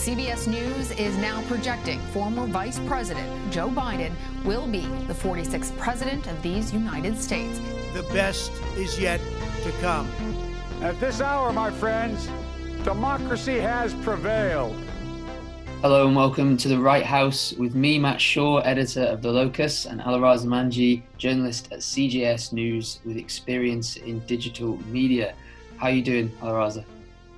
CBS News is now projecting former Vice President Joe Biden will be the 46th President of these United States. The best is yet to come. At this hour, my friends, democracy has prevailed. Hello and welcome to the Right House with me, Matt Shaw, editor of The Locus, and Aliraza Manji, journalist at CGS News with experience in digital media. How are you doing, Aliraza?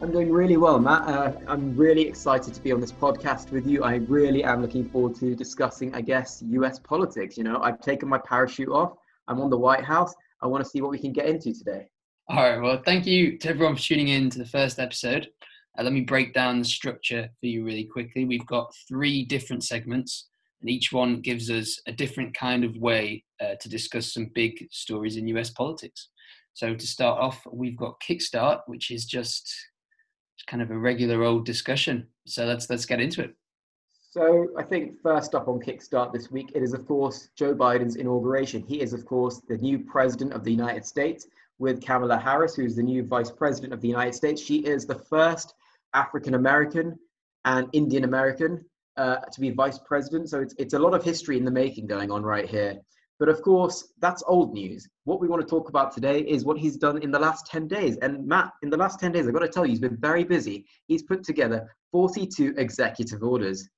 I'm doing really well, Matt. Uh, I'm really excited to be on this podcast with you. I really am looking forward to discussing, I guess, US politics. You know, I've taken my parachute off. I'm on the White House. I want to see what we can get into today. All right. Well, thank you to everyone for tuning in to the first episode. Uh, let me break down the structure for you really quickly. We've got three different segments, and each one gives us a different kind of way uh, to discuss some big stories in US politics. So, to start off, we've got Kickstart, which is just it's kind of a regular old discussion. So let's let's get into it. So I think first up on Kickstart this week, it is of course Joe Biden's inauguration. He is of course the new president of the United States with Kamala Harris, who's the new vice president of the United States. She is the first African American and Indian American uh, to be vice president. So it's, it's a lot of history in the making going on right here. But of course, that's old news. What we want to talk about today is what he's done in the last 10 days. And Matt, in the last 10 days, I've got to tell you, he's been very busy. He's put together 42 executive orders.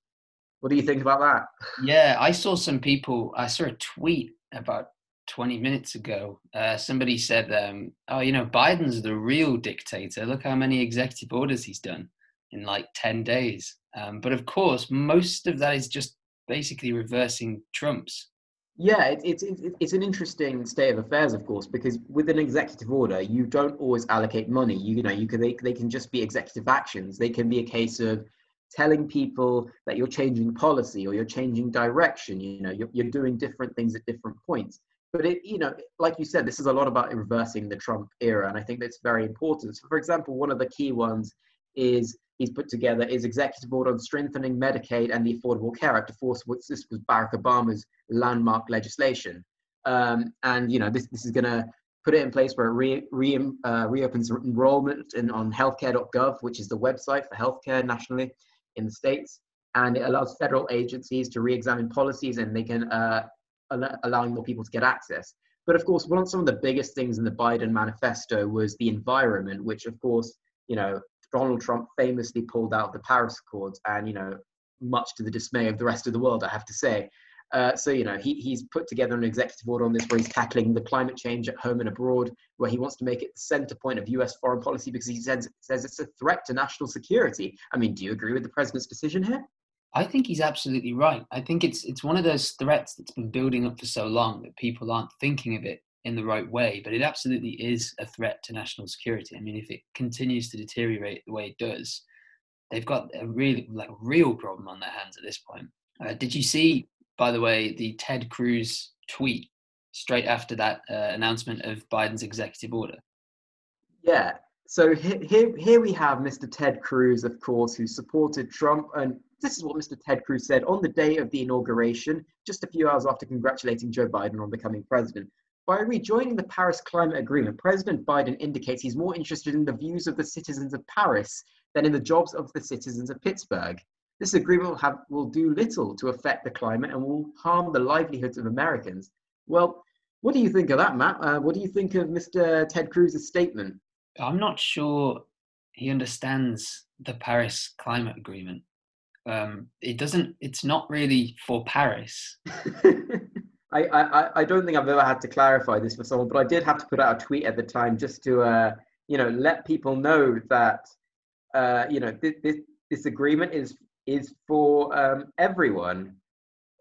What do you think about that? Yeah, I saw some people, I saw a tweet about 20 minutes ago. Uh, somebody said, um, oh, you know, Biden's the real dictator. Look how many executive orders he's done in like 10 days. Um, but of course, most of that is just basically reversing Trump's. Yeah, it, it's it's it's an interesting state of affairs, of course, because with an executive order, you don't always allocate money. You, you know, you can they, they can just be executive actions. They can be a case of telling people that you're changing policy or you're changing direction. You know, you're you're doing different things at different points. But it, you know, like you said, this is a lot about reversing the Trump era, and I think that's very important. So, for example, one of the key ones is he's put together his executive order on strengthening Medicaid and the Affordable Care Act. Of course, this was Barack Obama's landmark legislation. Um, and, you know, this, this is going to put it in place where it re, re, uh, reopens enrollment in, on healthcare.gov, which is the website for healthcare nationally in the States. And it allows federal agencies to re-examine policies and they can uh, allowing more people to get access. But of course, one of some of the biggest things in the Biden manifesto was the environment, which of course, you know, Donald Trump famously pulled out the Paris Accords, and you know, much to the dismay of the rest of the world, I have to say. Uh, so you know, he, he's put together an executive order on this where he's tackling the climate change at home and abroad, where he wants to make it the center point of U.S. foreign policy because he says says it's a threat to national security. I mean, do you agree with the president's decision here? I think he's absolutely right. I think it's it's one of those threats that's been building up for so long that people aren't thinking of it in the right way, but it absolutely is a threat to national security. I mean, if it continues to deteriorate the way it does, they've got a really like real problem on their hands at this point. Uh, did you see, by the way, the Ted Cruz tweet straight after that uh, announcement of Biden's executive order? Yeah. So here, here we have Mr. Ted Cruz, of course, who supported Trump. And this is what Mr. Ted Cruz said on the day of the inauguration, just a few hours after congratulating Joe Biden on becoming president. By rejoining the Paris Climate Agreement, President Biden indicates he's more interested in the views of the citizens of Paris than in the jobs of the citizens of Pittsburgh. This agreement will, have, will do little to affect the climate and will harm the livelihoods of Americans. Well, what do you think of that, Matt? Uh, what do you think of Mr. Ted Cruz's statement? I'm not sure he understands the Paris Climate Agreement. Um, it doesn't. It's not really for Paris. I, I, I don't think I've ever had to clarify this for someone, but I did have to put out a tweet at the time just to, uh, you know, let people know that, uh, you know, this, this, this agreement is is for um, everyone.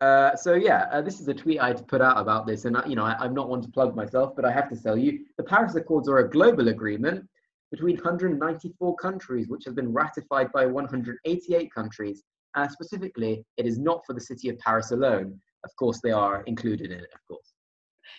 Uh, so yeah, uh, this is a tweet I had to put out about this, and you know, I, am not one to plug myself, but I have to tell you, the Paris Accords are a global agreement between 194 countries, which has been ratified by 188 countries. And specifically, it is not for the city of Paris alone of course they are included in it of course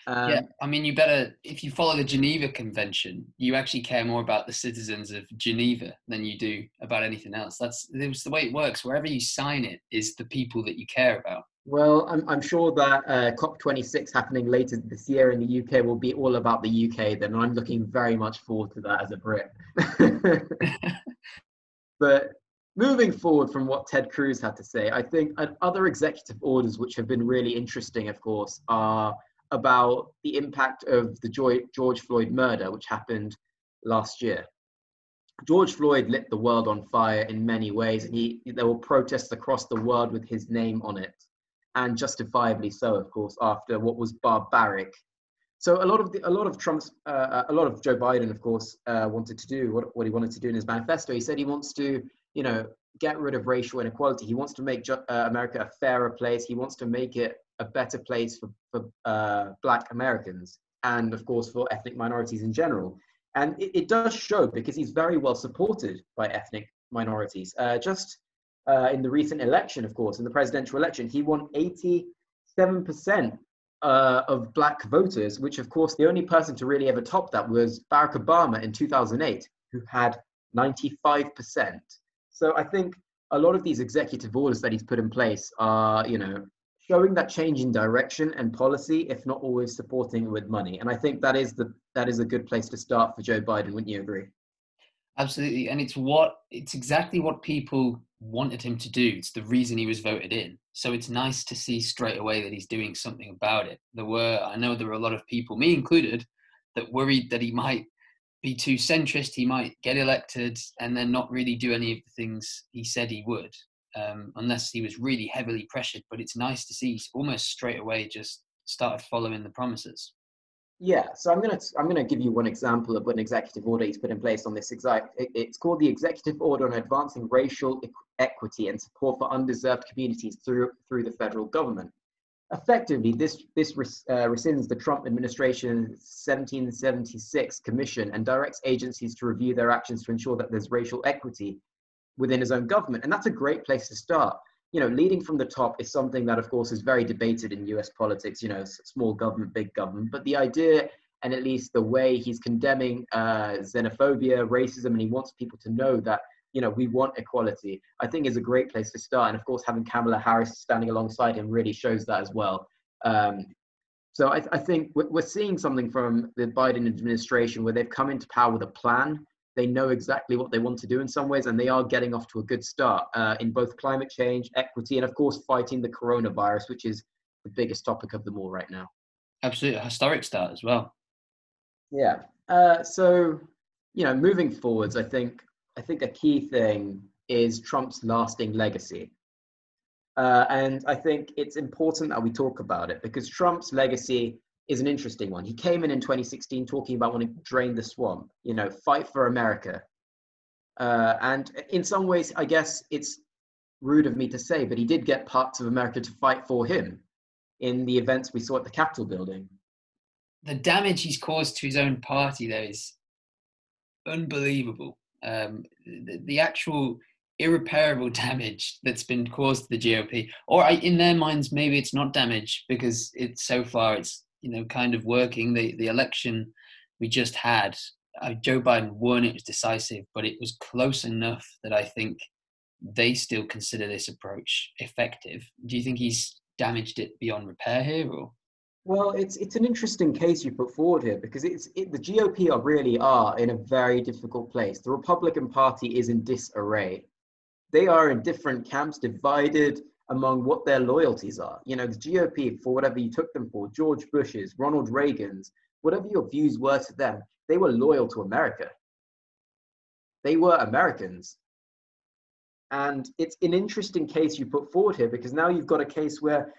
um, yeah i mean you better if you follow the geneva convention you actually care more about the citizens of geneva than you do about anything else that's it's the way it works wherever you sign it is the people that you care about well, I'm, I'm sure that uh, COP26 happening later this year in the UK will be all about the UK. Then I'm looking very much forward to that as a Brit. but moving forward from what Ted Cruz had to say, I think other executive orders which have been really interesting, of course, are about the impact of the George Floyd murder, which happened last year. George Floyd lit the world on fire in many ways, and he, there were protests across the world with his name on it, and justifiably so, of course, after what was barbaric. So a lot of the, a lot of Trump's uh, a lot of Joe Biden, of course, uh, wanted to do what, what he wanted to do in his manifesto. He said he wants to you know, get rid of racial inequality. He wants to make uh, America a fairer place. He wants to make it a better place for, for uh, Black Americans and, of course, for ethnic minorities in general. And it, it does show because he's very well supported by ethnic minorities. Uh, just uh, in the recent election, of course, in the presidential election, he won 87% uh, of Black voters, which, of course, the only person to really ever top that was Barack Obama in 2008, who had 95%. So I think a lot of these executive orders that he's put in place are, you know, showing that change in direction and policy, if not always supporting it with money. And I think that is the that is a good place to start for Joe Biden. Wouldn't you agree? Absolutely, and it's what it's exactly what people wanted him to do. It's the reason he was voted in. So it's nice to see straight away that he's doing something about it. There were, I know, there were a lot of people, me included, that worried that he might be too centrist, he might get elected and then not really do any of the things he said he would, um, unless he was really heavily pressured. But it's nice to see almost straight away just started following the promises. Yeah, so I'm gonna I'm gonna give you one example of what an executive order he's put in place on this exact. It's called the Executive Order on Advancing Racial Equity and Support for Underserved Communities through through the federal government effectively, this, this uh, rescinds the Trump administration's 1776 commission and directs agencies to review their actions to ensure that there's racial equity within his own government. And that's a great place to start. You know, leading from the top is something that, of course, is very debated in US politics, you know, small government, big government. But the idea and at least the way he's condemning uh, xenophobia, racism, and he wants people to know that you know, we want equality, I think is a great place to start. And of course, having Kamala Harris standing alongside him really shows that as well. Um, so I, I think we're seeing something from the Biden administration where they've come into power with a plan. They know exactly what they want to do in some ways, and they are getting off to a good start uh, in both climate change, equity, and of course, fighting the coronavirus, which is the biggest topic of them all right now. Absolutely, historic start as well. Yeah. Uh, so, you know, moving forwards, I think I think a key thing is Trump's lasting legacy. Uh, and I think it's important that we talk about it because Trump's legacy is an interesting one. He came in in 2016 talking about wanting to drain the swamp, you know, fight for America. Uh, and in some ways, I guess it's rude of me to say, but he did get parts of America to fight for him in the events we saw at the Capitol building. The damage he's caused to his own party, though, is unbelievable um, the, the, actual irreparable damage that's been caused to the GOP, or in their minds, maybe it's not damage because it's so far it's you know kind of working. The the election we just had, uh, Joe Biden won. It was decisive, but it was close enough that I think they still consider this approach effective. Do you think he's damaged it beyond repair here, or? Well, it's it's an interesting case you put forward here because it's it, the GOP are really are in a very difficult place. The Republican Party is in disarray. They are in different camps, divided among what their loyalties are. You know, the GOP, for whatever you took them for, George Bush's, Ronald Reagan's, whatever your views were to them, they were loyal to America. They were Americans. And it's an interesting case you put forward here because now you've got a case where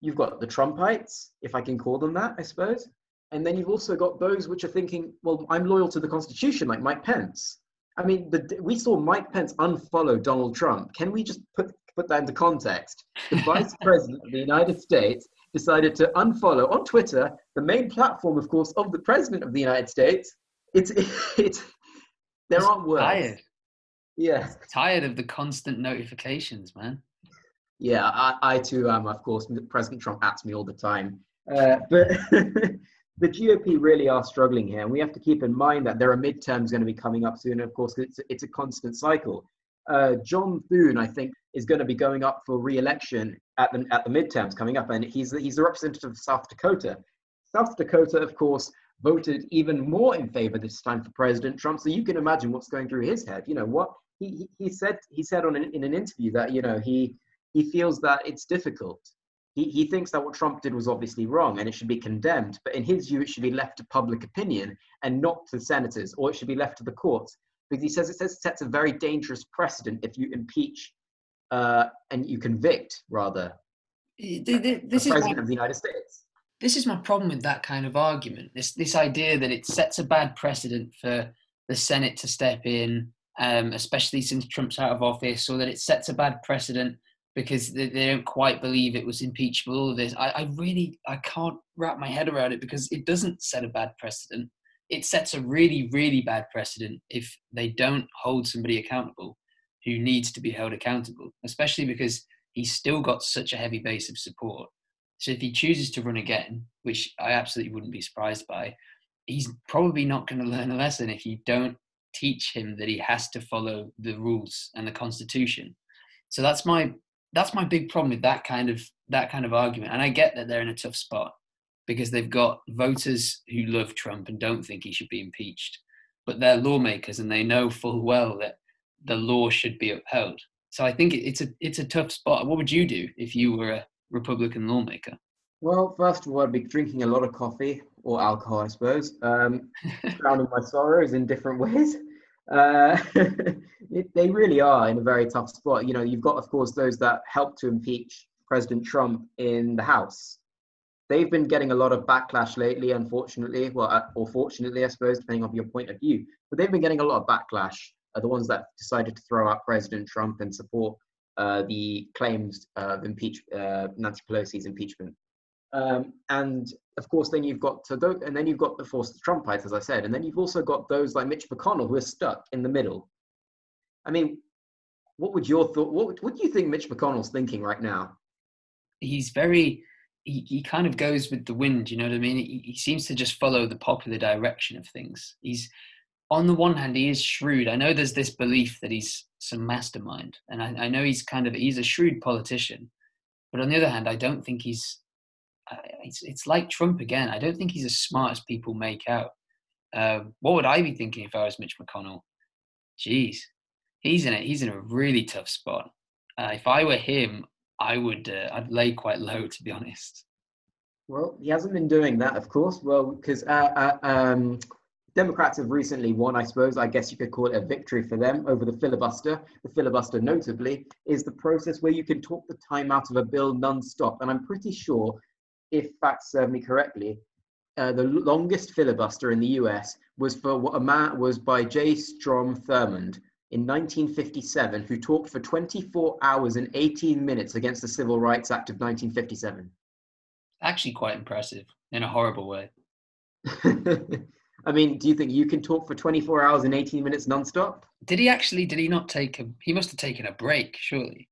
You've got the Trumpites, if I can call them that, I suppose. And then you've also got those which are thinking, well, I'm loyal to the Constitution, like Mike Pence. I mean, the, we saw Mike Pence unfollow Donald Trump. Can we just put, put that into context? The vice president of the United States decided to unfollow on Twitter, the main platform, of course, of the president of the United States. It's, it's, there aren't words. Tired. Yeah. Tired of the constant notifications, man. Yeah, I, I too am. Of course, President Trump at me all the time. Uh, but the GOP really are struggling here, and we have to keep in mind that there are midterms going to be coming up soon. Of course, it's it's a constant cycle. Uh, John Thune, I think, is going to be going up for re-election at the at the midterms coming up, and he's he's the representative of South Dakota. South Dakota, of course, voted even more in favor this time for President Trump. So you can imagine what's going through his head. You know what he, he said he said on an, in an interview that you know he he feels that it's difficult. He, he thinks that what Trump did was obviously wrong and it should be condemned, but in his view, it should be left to public opinion and not to senators, or it should be left to the courts because he says it says, sets a very dangerous precedent if you impeach uh, and you convict rather this the is president my, of the United States. this is my problem with that kind of argument. This this idea that it sets a bad precedent for the Senate to step in, um, especially since Trump's out of office, or that it sets a bad precedent because they, they don't quite believe it was impeachable. All this, I, I really I can't wrap my head around it because it doesn't set a bad precedent. It sets a really really bad precedent if they don't hold somebody accountable who needs to be held accountable, especially because he's still got such a heavy base of support. So if he chooses to run again, which I absolutely wouldn't be surprised by, he's probably not going to learn a lesson if you don't teach him that he has to follow the rules and the constitution. So that's my that's my big problem with that kind of that kind of argument. And I get that they're in a tough spot because they've got voters who love Trump and don't think he should be impeached, but they're lawmakers and they know full well that the law should be upheld. So I think it's a it's a tough spot. What would you do if you were a Republican lawmaker? Well, first of all, I'd be drinking a lot of coffee or alcohol, I suppose, um, drowning my sorrows in different ways. Uh, they really are in a very tough spot. You know, you've got, of course, those that helped to impeach President Trump in the House. They've been getting a lot of backlash lately, unfortunately, well, uh, or fortunately, I suppose, depending on your point of view. But they've been getting a lot of backlash. Are the ones that decided to throw out President Trump and support uh, the claims of impeach uh, Nancy Pelosi's impeachment. Um, and of course, then you've got to those, and then you've got the force the Trumpites, as I said, and then you've also got those like Mitch McConnell who are stuck in the middle. I mean, what would your thought? What, what do you think Mitch McConnell's thinking right now? He's very he, he kind of goes with the wind, you know what I mean? He, he seems to just follow the popular direction of things. He's on the one hand, he is shrewd. I know there's this belief that he's some mastermind, and I, I know he's kind of he's a shrewd politician. But on the other hand, I don't think he's. Uh, it's it's like Trump again. I don't think he's as smart as people make out. Uh, what would I be thinking if I was Mitch McConnell? Jeez, he's in it. He's in a really tough spot. Uh, if I were him, I would. Uh, I'd lay quite low, to be honest. Well, he hasn't been doing that, of course. Well, because uh, uh, um, Democrats have recently won, I suppose, I guess you could call it a victory for them over the filibuster. The filibuster, notably, is the process where you can talk the time out of a bill non-stop. And I'm pretty sure, if facts serve me correctly, uh, the longest filibuster in the US was for what a man was by J. Strom Thurmond in 1957, who talked for 24 hours and 18 minutes against the Civil Rights Act of 1957. Actually, quite impressive in a horrible way. I mean, do you think you can talk for 24 hours and 18 minutes nonstop? Did he actually? Did he not take a? He must have taken a break, surely.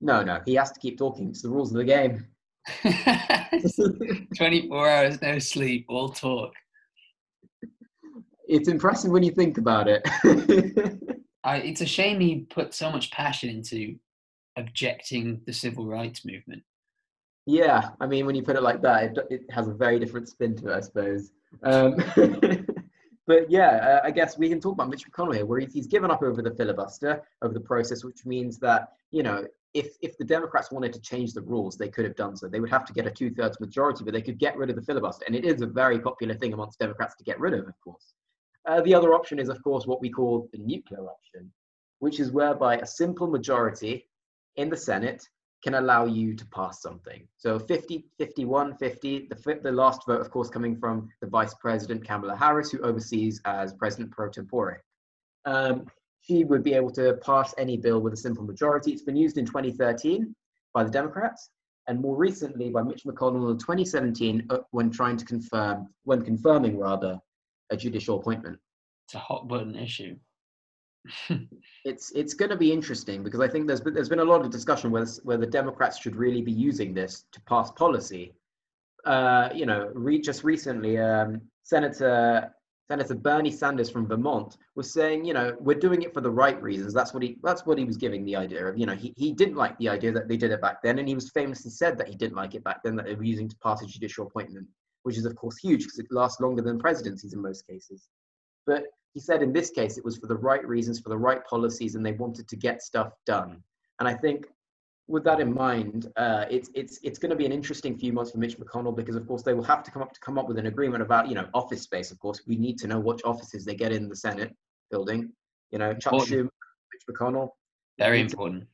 No, no, he has to keep talking. It's the rules of the game. 24 hours, no sleep, all talk. It's impressive when you think about it. I, it's a shame he put so much passion into objecting the civil rights movement. yeah, I mean, when you put it like that, it, it has a very different spin to it, I suppose. Um, but yeah, uh, I guess we can talk about Mitch McConnell here, where he's, he's given up over the filibuster, over the process, which means that, you know, if, if the Democrats wanted to change the rules, they could have done so. They would have to get a two thirds majority, but they could get rid of the filibuster. And it is a very popular thing amongst Democrats to get rid of, of course. Uh, the other option is, of course, what we call the nuclear option, which is whereby a simple majority in the Senate can allow you to pass something. So 50, 51, 50, the, the last vote, of course, coming from the Vice President Kamala Harris, who oversees as President pro tempore. Um, she would be able to pass any bill with a simple majority. It's been used in 2013 by the Democrats, and more recently by Mitch McConnell in 2017 uh, when trying to confirm, when confirming rather, a judicial appointment. It's a hot button issue. it's it's going to be interesting because I think there's been, there's been a lot of discussion whether where the Democrats should really be using this to pass policy. Uh, you know, re- just recently, um, Senator Senator Bernie Sanders from Vermont was saying, you know, we're doing it for the right reasons. That's what he that's what he was giving the idea of. You know, he, he didn't like the idea that they did it back then, and he was famously said that he didn't like it back then that they were using to pass a judicial appointment, which is of course huge because it lasts longer than presidencies in most cases. But he said in this case it was for the right reasons, for the right policies, and they wanted to get stuff done. And I think with that in mind, uh, it's it's it's going to be an interesting few months for Mitch McConnell because, of course, they will have to come up to come up with an agreement about you know office space. Of course, we need to know which offices they get in the Senate building. You know, Chuck Schumer, Mitch McConnell. Very important.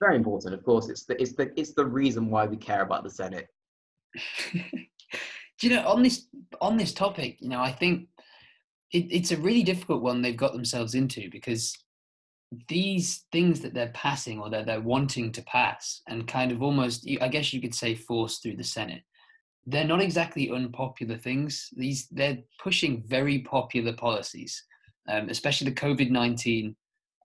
Very important, of course. It's the it's the it's the reason why we care about the Senate. Do you know on this on this topic? You know, I think it, it's a really difficult one they've got themselves into because these things that they're passing or that they're wanting to pass and kind of almost i guess you could say force through the senate they're not exactly unpopular things. These they're pushing very popular policies um, especially the covid-19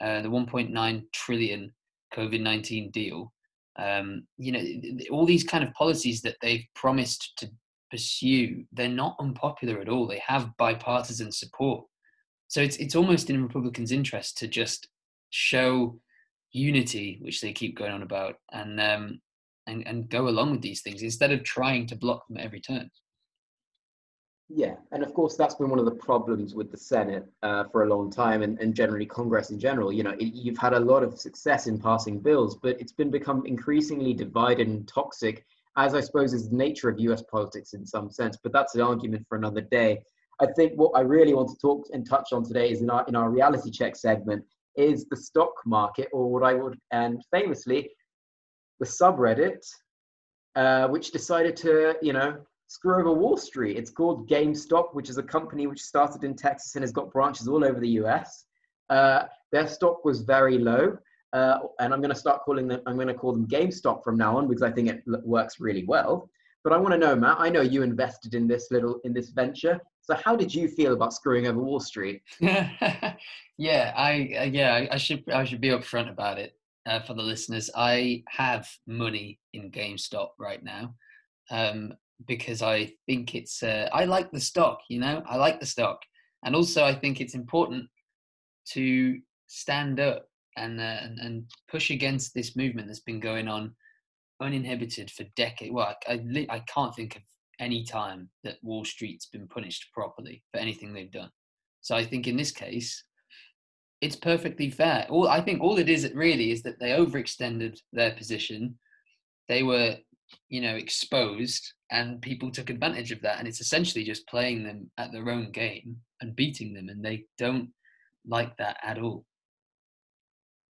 uh, the 1.9 trillion covid-19 deal. Um, you know all these kind of policies that they've promised to pursue they're not unpopular at all. They have bipartisan support. So it's it's almost in republicans interest to just show unity, which they keep going on about, and um, and and go along with these things instead of trying to block them every turn. Yeah, and of course that's been one of the problems with the Senate uh, for a long time, and, and generally Congress in general. You know, it, you've had a lot of success in passing bills, but it's been become increasingly divided and toxic, as I suppose is the nature of U.S. politics in some sense. But that's an argument for another day. I think what I really want to talk and touch on today is in our in our reality check segment is the stock market, or what I would, and famously, the subreddit, uh, which decided to, you know, screw over Wall Street. It's called GameStop, which is a company which started in Texas and has got branches all over the US. Uh, their stock was very low. Uh, and I'm going to start calling them. I'm going to call them GameStop from now on because I think it works really well. But I want to know, Matt. I know you invested in this little in this venture. So how did you feel about screwing over Wall Street? yeah, I yeah I should I should be upfront about it uh, for the listeners. I have money in GameStop right now um, because I think it's uh, I like the stock. You know, I like the stock, and also I think it's important to stand up and uh, and, and push against this movement that's been going on uninhibited for decades. Well, I, I, I can't think of any time that Wall Street's been punished properly for anything they've done. So I think in this case, it's perfectly fair. All I think all it is really is that they overextended their position. They were, you know, exposed, and people took advantage of that. And it's essentially just playing them at their own game and beating them, and they don't like that at all.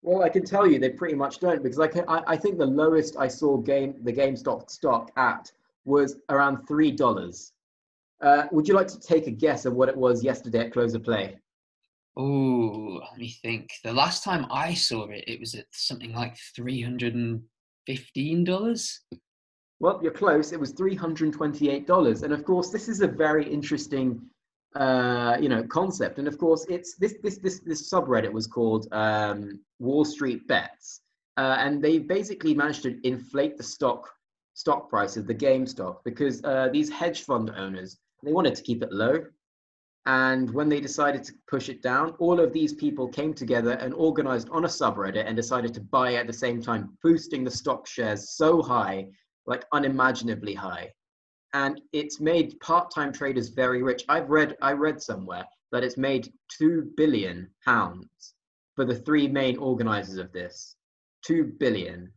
Well, I can tell you they pretty much don't because I, can, I, I think the lowest I saw game the GameStop stock at was around three dollars. Uh, would you like to take a guess of what it was yesterday at close of play? Oh, let me think. The last time I saw it, it was at something like three hundred and fifteen dollars. Well, you're close. It was three hundred twenty-eight dollars, and of course, this is a very interesting, uh, you know, concept. And of course, it's this this this this subreddit was called um, Wall Street Bets, uh, and they basically managed to inflate the stock stock prices, the GameStop, because uh, these hedge fund owners they wanted to keep it low. And when they decided to push it down, all of these people came together and organized on a subreddit and decided to buy at the same time, boosting the stock shares so high, like unimaginably high. And it's made part-time traders very rich. I've read I read somewhere that it's made two billion pounds for the three main organizers of this. Two billion.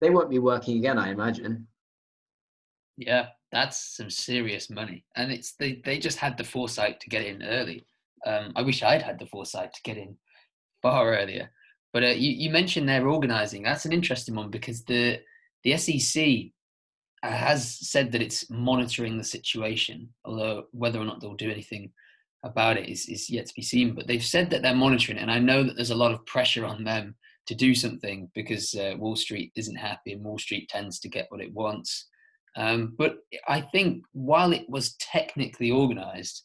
They won't be working again, I imagine. Yeah, that's some serious money, and it's they they just had the foresight to get in early. Um, I wish I'd had the foresight to get in far earlier. But uh, you you mentioned they're organising. That's an interesting one because the the SEC has said that it's monitoring the situation, although whether or not they'll do anything about it is, is yet to be seen. But they've said that they're monitoring it, and I know that there's a lot of pressure on them to do something because uh, Wall Street isn't happy and Wall Street tends to get what it wants. Um, but I think while it was technically organized,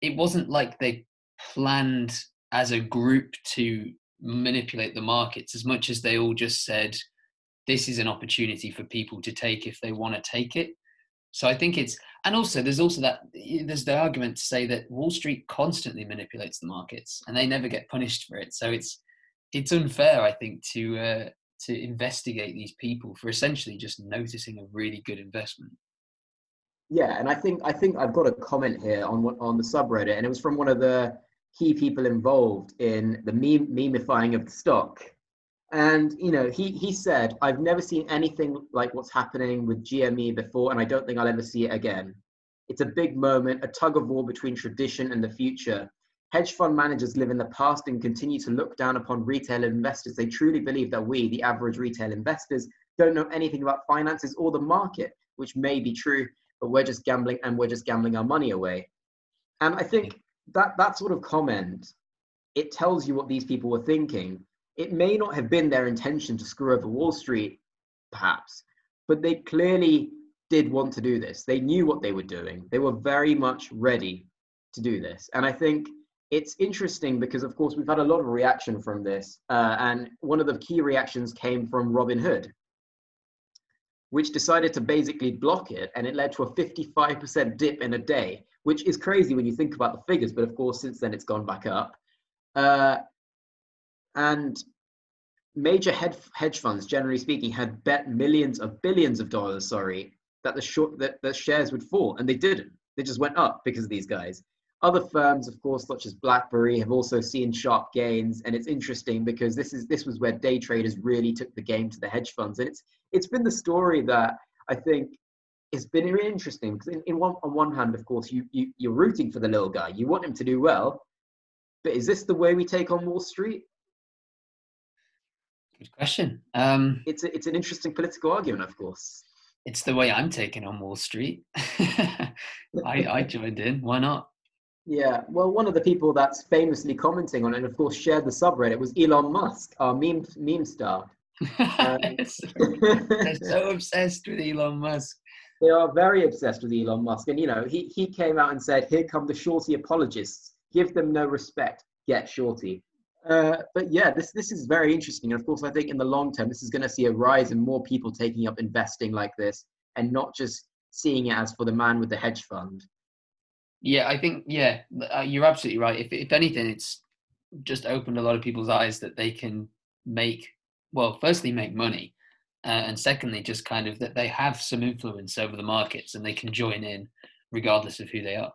it wasn't like they planned as a group to manipulate the markets as much as they all just said, this is an opportunity for people to take if they want to take it. So I think it's, and also there's also that, there's the argument to say that Wall Street constantly manipulates the markets and they never get punished for it. So it's, it's unfair, I think, to uh, to investigate these people for essentially just noticing a really good investment. Yeah, and I think I think I've got a comment here on on the subreddit, and it was from one of the key people involved in the meme- of the stock. And you know, he he said, "I've never seen anything like what's happening with GME before, and I don't think I'll ever see it again. It's a big moment, a tug of war between tradition and the future. Hedge fund managers live in the past and continue to look down upon retail investors. They truly believe that we, the average retail investors, don't know anything about finances or the market, which may be true, but we're just gambling and we're just gambling our money away. And I think that that sort of comment, it tells you what these people were thinking. It may not have been their intention to screw over Wall Street, perhaps, but they clearly did want to do this. They knew what they were doing. They were very much ready to do this. And I think it's interesting because, of course, we've had a lot of reaction from this. Uh, and one of the key reactions came from Robinhood, which decided to basically block it. And it led to a 55% dip in a day, which is crazy when you think about the figures. But of course, since then, it's gone back up. Uh, and major hedge funds, generally speaking, had bet millions of billions of dollars, sorry, that the short that the shares would fall, and they didn't. They just went up because of these guys. Other firms, of course, such as BlackBerry, have also seen sharp gains, and it's interesting because this is this was where day traders really took the game to the hedge funds, and it's it's been the story that I think has been really interesting because in, in one on one hand, of course, you, you you're rooting for the little guy, you want him to do well, but is this the way we take on Wall Street? Good question. Um, it's a, it's an interesting political argument, of course. It's the way I'm taking on Wall Street. I, I joined in. Why not? Yeah, well, one of the people that's famously commenting on it, and of course shared the subreddit, was Elon Musk, our meme meme star. Um, they're so obsessed with Elon Musk. They are very obsessed with Elon Musk, and you know, he he came out and said, "Here come the shorty apologists. Give them no respect. Get shorty." Uh, but yeah, this this is very interesting. And of course, I think in the long term, this is going to see a rise in more people taking up investing like this, and not just seeing it as for the man with the hedge fund. Yeah, I think yeah, uh, you're absolutely right. If if anything, it's just opened a lot of people's eyes that they can make well, firstly, make money, uh, and secondly, just kind of that they have some influence over the markets and they can join in regardless of who they are.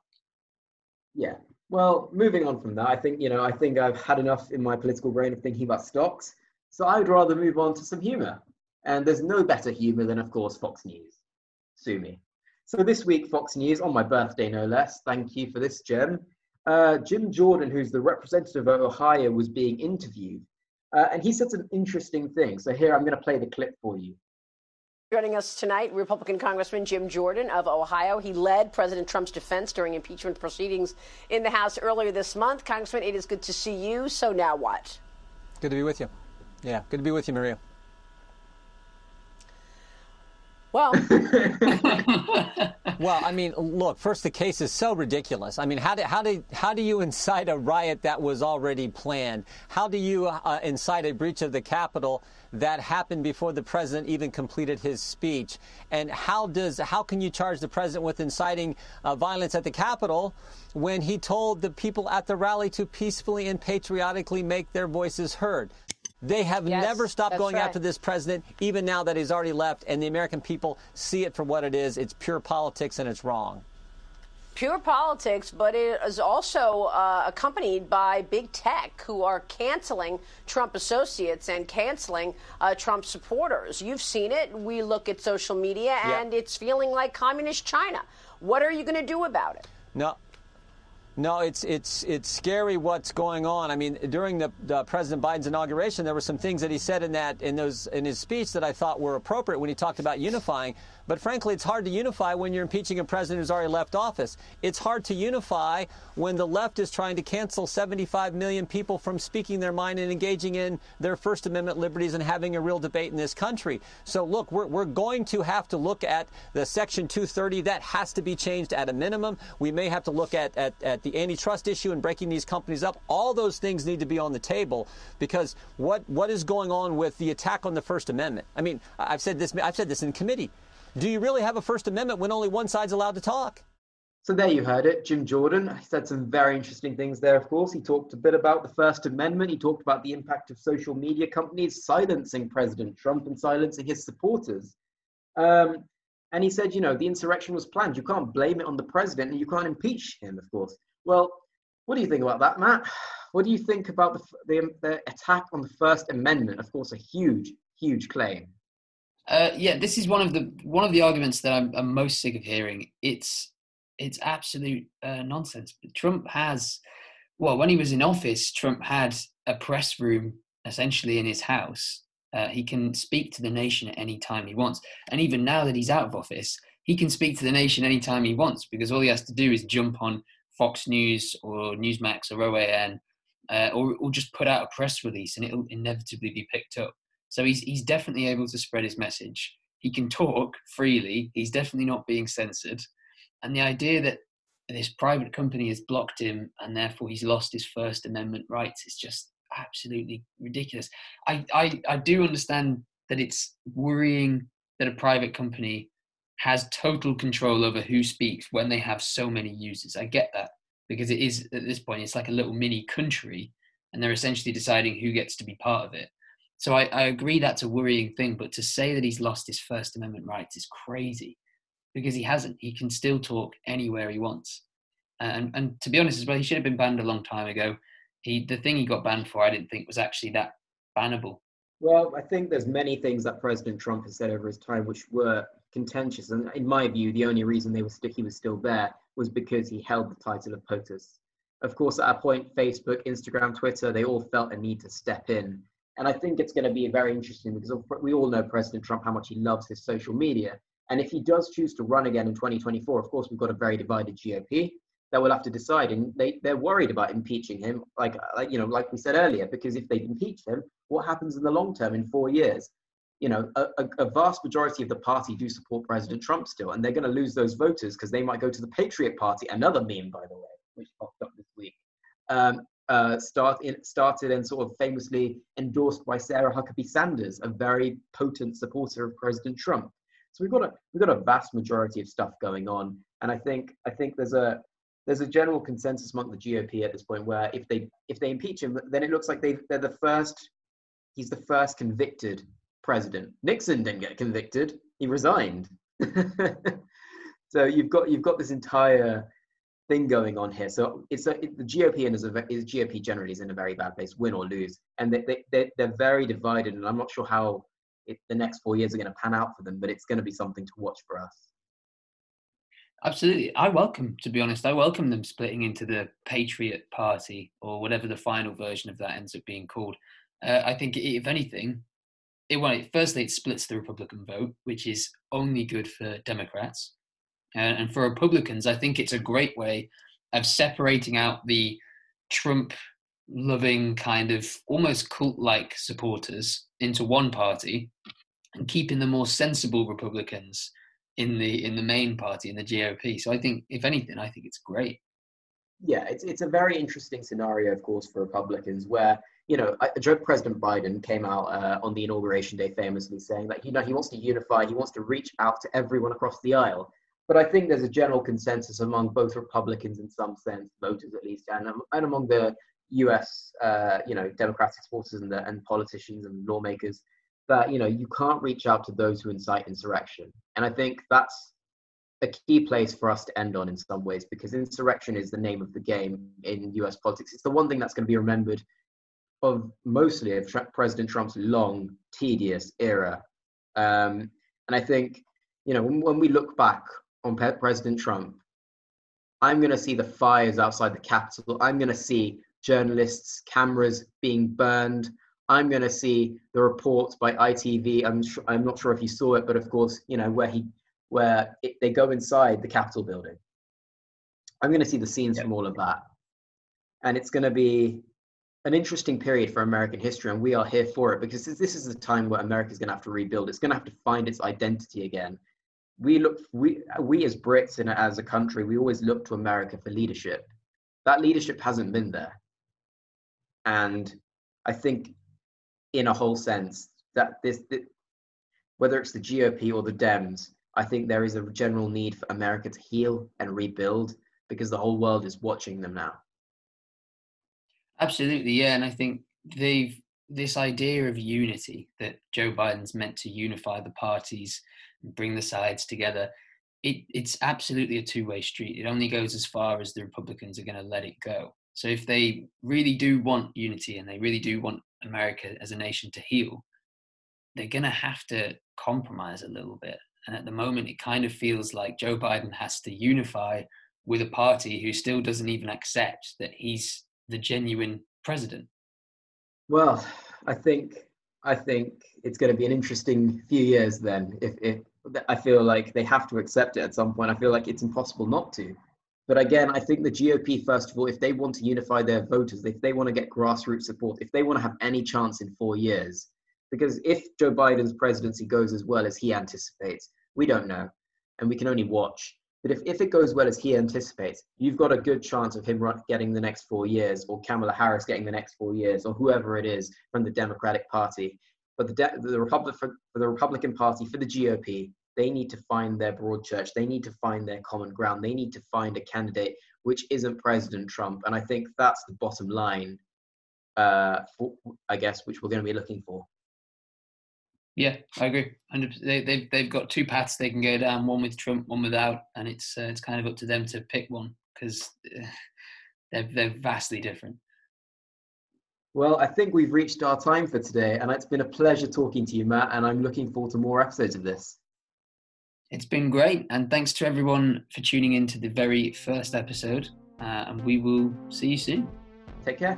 Yeah, well, moving on from that, I think, you know, I think I've had enough in my political brain of thinking about stocks. So I would rather move on to some humor. And there's no better humor than, of course, Fox News. Sue me. So this week, Fox News, on my birthday no less, thank you for this, Jim. Uh, Jim Jordan, who's the representative of Ohio, was being interviewed. Uh, and he said some interesting things. So here, I'm going to play the clip for you. Joining us tonight, Republican Congressman Jim Jordan of Ohio. He led President Trump's defense during impeachment proceedings in the House earlier this month. Congressman, it is good to see you. So now what? Good to be with you. Yeah, good to be with you, Maria. Well, well, I mean, look. First, the case is so ridiculous. I mean, how do how do how do you incite a riot that was already planned? How do you uh, incite a breach of the Capitol that happened before the president even completed his speech? And how does how can you charge the president with inciting uh, violence at the Capitol when he told the people at the rally to peacefully and patriotically make their voices heard? They have yes, never stopped going right. after this president, even now that he's already left, and the American people see it for what it is. It's pure politics and it's wrong. Pure politics, but it is also uh, accompanied by big tech who are canceling Trump associates and canceling uh, Trump supporters. You've seen it. We look at social media, and it's feeling like communist China. What are you going to do about it? No, no, it's it's it's scary what's going on. I mean, during the, the, President Biden's inauguration, there were some things that he said in that in those in his speech that I thought were appropriate when he talked about unifying. But frankly, it's hard to unify when you're impeaching a president who's already left office. It's hard to unify when the left is trying to cancel 75 million people from speaking their mind and engaging in their First Amendment liberties and having a real debate in this country. So, look, we're, we're going to have to look at the Section 230. That has to be changed at a minimum. We may have to look at, at, at the antitrust issue and breaking these companies up. All those things need to be on the table because what, what is going on with the attack on the First Amendment? I mean, I've said this, I've said this in committee. Do you really have a First Amendment when only one side's allowed to talk? So there you heard it. Jim Jordan he said some very interesting things there, of course. He talked a bit about the First Amendment. He talked about the impact of social media companies silencing President Trump and silencing his supporters. Um, and he said, you know, the insurrection was planned. You can't blame it on the president and you can't impeach him, of course. Well, What do you think about that, Matt? What do you think about the, the, the attack on the First Amendment? Of course, a huge, huge claim. Uh, yeah, this is one of the one of the arguments that I'm, I'm most sick of hearing. It's it's absolute uh, nonsense. Trump has, well, when he was in office, Trump had a press room essentially in his house. Uh, he can speak to the nation at any time he wants, and even now that he's out of office, he can speak to the nation anytime he wants because all he has to do is jump on Fox News or Newsmax or OAN uh, or, or just put out a press release and it'll inevitably be picked up. So he's, he's definitely able to spread his message. He can talk freely. He's definitely not being censored. And the idea that this private company has blocked him and therefore he's lost his First Amendment rights is just absolutely ridiculous. I, I, I do understand that it's worrying that a private company has total control over who speaks when they have so many users. I get that because it is at this point it's like a little mini country and they're essentially deciding who gets to be part of it. So I, I agree that's a worrying thing, but to say that he's lost his First Amendment rights is crazy because he hasn't. He can still talk anywhere he wants. And, and to be honest as well, he should have been banned a long time ago. He the thing he got banned for, I didn't think was actually that bannable. Well, I think there's many things that President Trump has said over his time which were contentious, and in my view, the only reason they were st- he was still there was because he held the title of POTUS. Of course, at a point, Facebook, Instagram, Twitter, they all felt a need to step in, and I think it's going to be very interesting because we all know President Trump how much he loves his social media, and if he does choose to run again in 2024, of course, we've got a very divided GOP that will have to decide. And they, they're worried about impeaching him, like, like, you know, like we said earlier, because if they impeach him, what happens in the long term in four years? You know, a, a, vast majority of the party do support President Trump still, and they're going to lose those voters because they might go to the Patriot Party, another meme, by the way, which popped up this week. Um, uh, start in, started and sort of famously endorsed by Sarah Huckabee Sanders, a very potent supporter of President Trump. So we've got a we've got a vast majority of stuff going on, and I think I think there's a there's a general consensus among the GOP at this point where if they if they impeach him, then it looks like they they're the first. He's the first convicted president. Nixon didn't get convicted; he resigned. so you've got you've got this entire thing going on here. So it's a, it, the GOP and is a is GOP generally is in a very bad place, win or lose, and they they they're, they're very divided. And I'm not sure how it, the next four years are going to pan out for them, but it's going to be something to watch for us. Absolutely. I welcome, to be honest, I welcome them splitting into the Patriot Party or whatever the final version of that ends up being called. Uh, I think, if anything, it, well, firstly, it splits the Republican vote, which is only good for Democrats. Uh, and for Republicans, I think it's a great way of separating out the Trump loving kind of almost cult like supporters into one party and keeping the more sensible Republicans in the in the main party in the GOP. So I think, if anything, I think it's great. Yeah, it's it's a very interesting scenario, of course, for Republicans, where you know I joke President Biden came out uh, on the inauguration day famously saying that you know he wants to unify, he wants to reach out to everyone across the aisle. But I think there's a general consensus among both Republicans, in some sense, voters at least, and and among the U.S. Uh, you know Democratic supporters and the, and politicians and lawmakers that you know you can't reach out to those who incite insurrection. And i think that's a key place for us to end on in some ways because insurrection is the name of the game in us politics. It's the one thing that's going to be remembered of mostly of president trump's long tedious era. Um, and i think you know when, when we look back on president trump i'm going to see the fires outside the capitol. I'm going to see journalists cameras being burned I'm going to see the report by ITV. I'm sure, I'm not sure if you saw it, but of course, you know where he where it, they go inside the Capitol building. I'm going to see the scenes yep. from all of that, and it's going to be an interesting period for American history, and we are here for it because this is a time where America is going to have to rebuild. It's going to have to find its identity again. We look, we we as Brits and as a country, we always look to America for leadership. That leadership hasn't been there, and I think in a whole sense that this that whether it's the GOP or the Dems, I think there is a general need for America to heal and rebuild because the whole world is watching them now. Absolutely, yeah, and I think they've this idea of unity that Joe Biden's meant to unify the parties and bring the sides together. It, it's absolutely a two-way street. It only goes as far as the Republicans are going to let it go. So if they really do want unity and they really do want America as a nation to heal, they're going to have to compromise a little bit. And at the moment, it kind of feels like Joe Biden has to unify with a party who still doesn't even accept that he's the genuine president. Well, I think I think it's going to be an interesting few years then. If, if I feel like they have to accept it at some point, I feel like it's impossible not to. But again, I think the GOP, first of all, if they want to unify their voters, if they want to get grassroots support, if they want to have any chance in four years, because if Joe Biden's presidency goes as well as he anticipates, we don't know, and we can only watch. But if, if it goes well as he anticipates, you've got a good chance of him getting the next four years, or Kamala Harris getting the next four years, or whoever it is from the Democratic Party. But the, De- the, Republic, the Republican Party, for the GOP, they need to find their broad church. They need to find their common ground. They need to find a candidate which isn't President Trump. And I think that's the bottom line, uh, for, I guess, which we're going to be looking for. Yeah, I agree. And they, they've they've got two paths they can go down: one with Trump, one without, and it's uh, it's kind of up to them to pick one because uh, they're they're vastly different. Well, I think we've reached our time for today, and it's been a pleasure talking to you, Matt. And I'm looking forward to more episodes of this. It's been great, and thanks to everyone for tuning in to the very first episode. Uh, and we will see you soon. Take care.